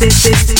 this, this, this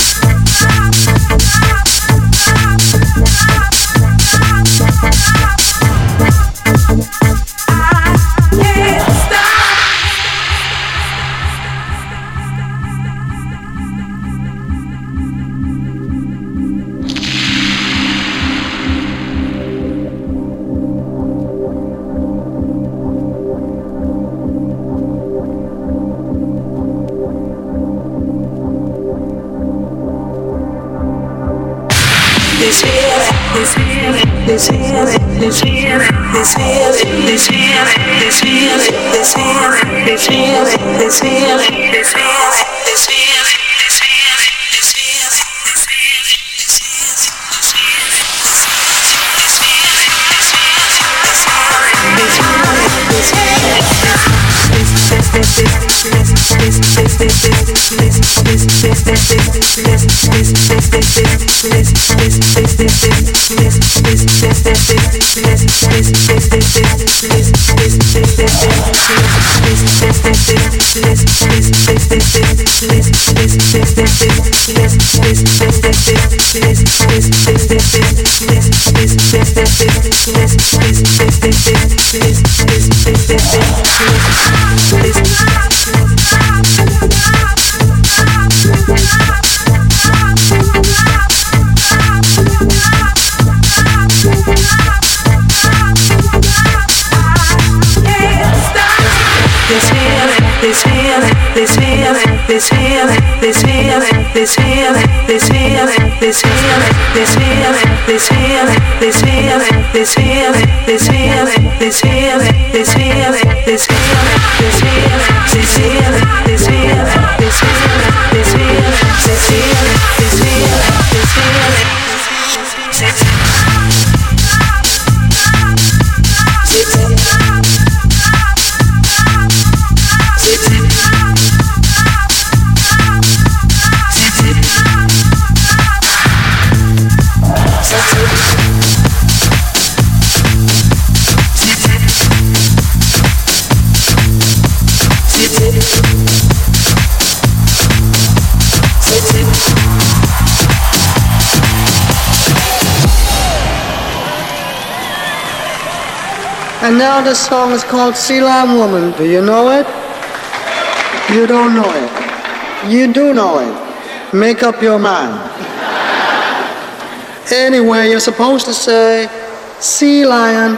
Ah! And now the song is called Sea Lion Woman. Do you know it? You don't know it. You do know it. Make up your mind. Anyway, you're supposed to say Sea Lion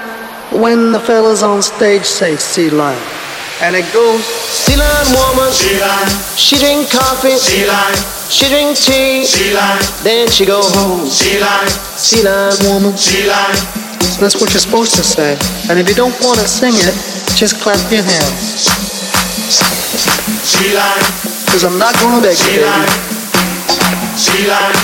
when the fellas on stage say Sea Lion. And it goes Sea Lion Woman. Sea Lion. She drink coffee. Sea Lion. She drink tea. Sea Lion. Then she go home. Sea Lion. Sea Lion Woman. Sea Lion. That's what you're supposed to say. And if you don't want to sing it, just clap your hands. Sea Lion. Because I'm not to beg you, baby. Sea Lion.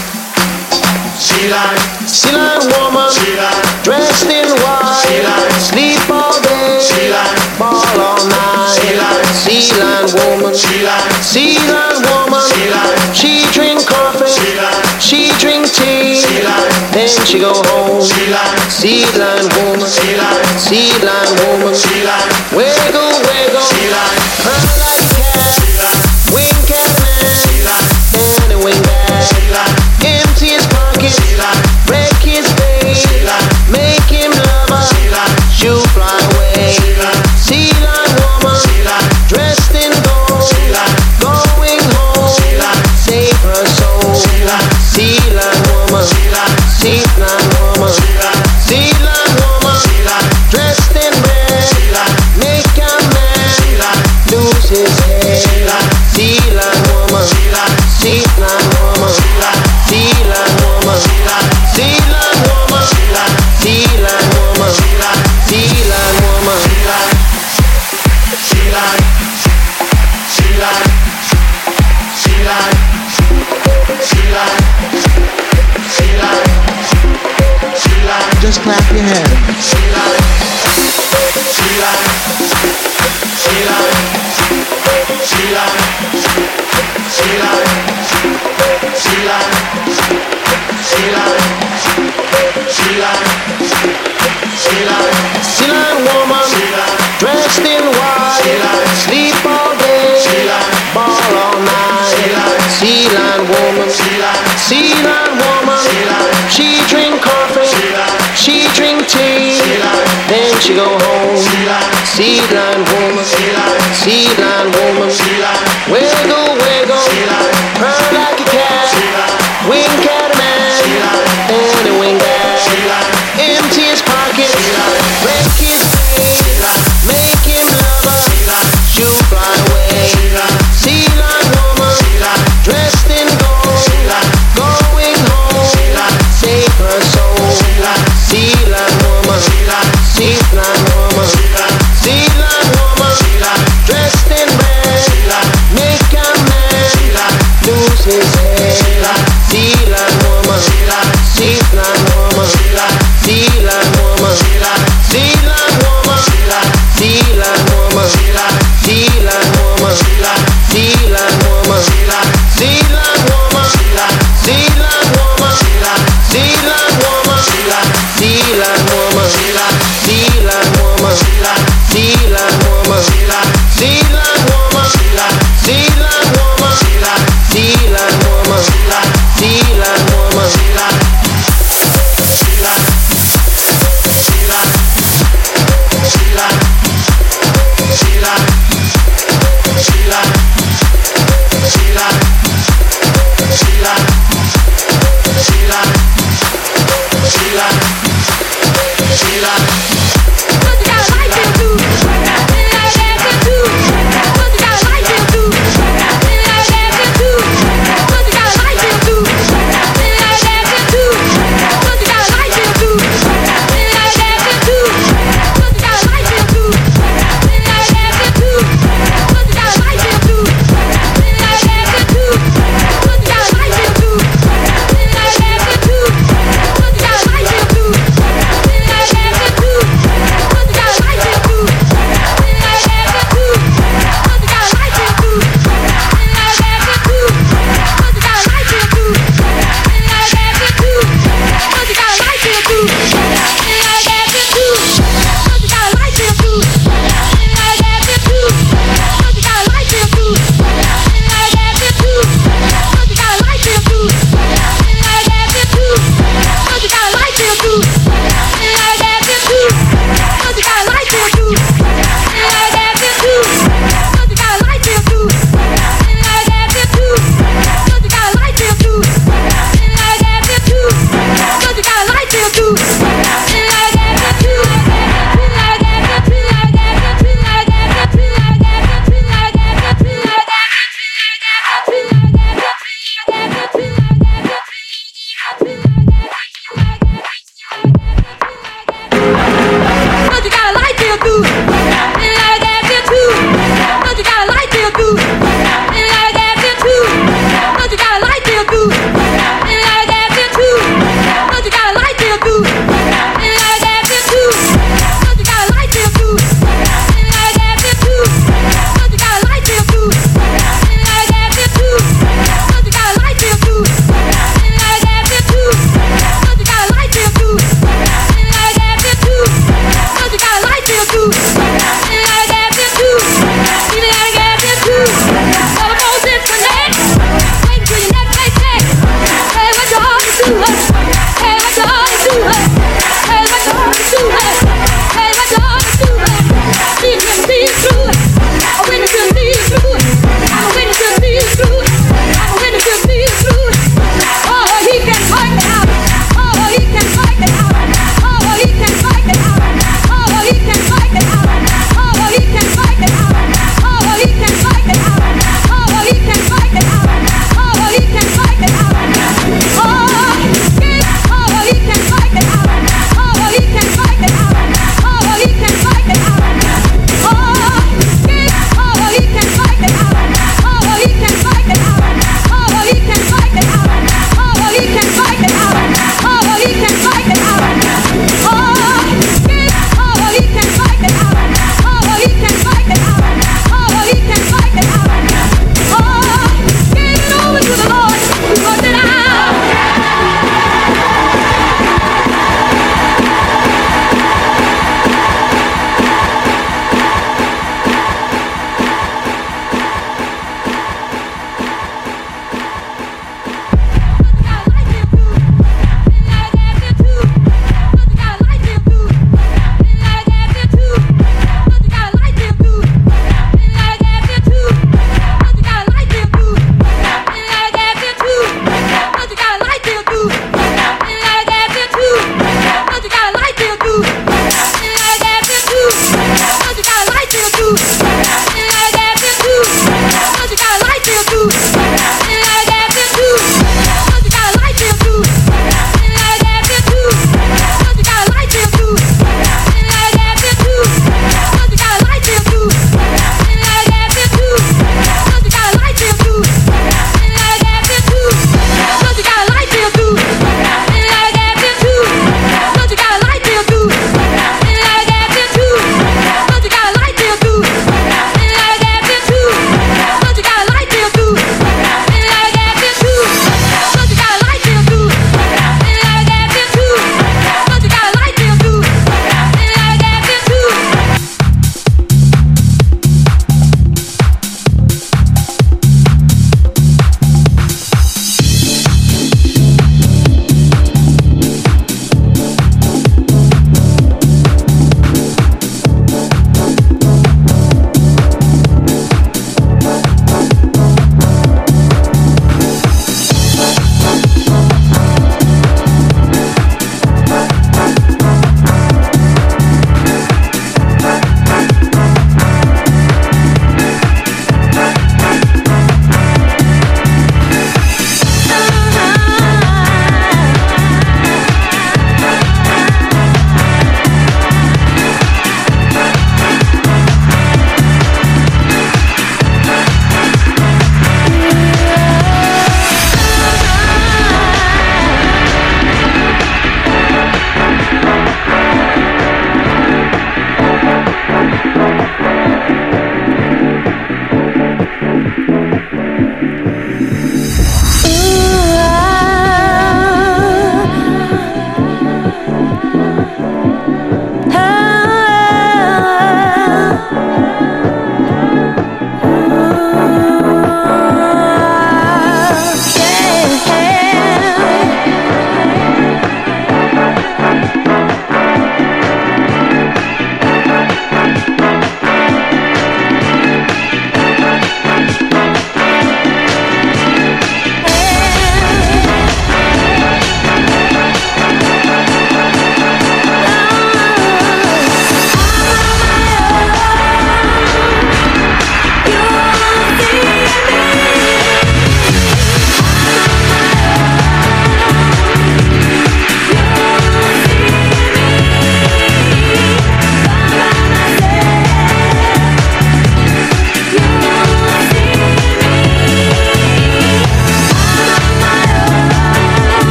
Sea Lion. Sea Lion Woman. Sea Lion. Dressed in white. Lion. Sleep all day. Sea Lion. Ball all night. Sea Lion. Sea Lion Woman. Sea Lion. Sea Lion Woman. Sea Lion. She drink coffee. Sea Lion. She drink tea. Sea Lion. Then she go home. Lion. Sea Lion Woman. Lion. Sea Lion Woman. Sea Lion. Wiggle, wiggle. Sea Lion. Purr like a cat. Sea Lion. Wink at she go home. Sea lion, sea lion woman, sea lion woman.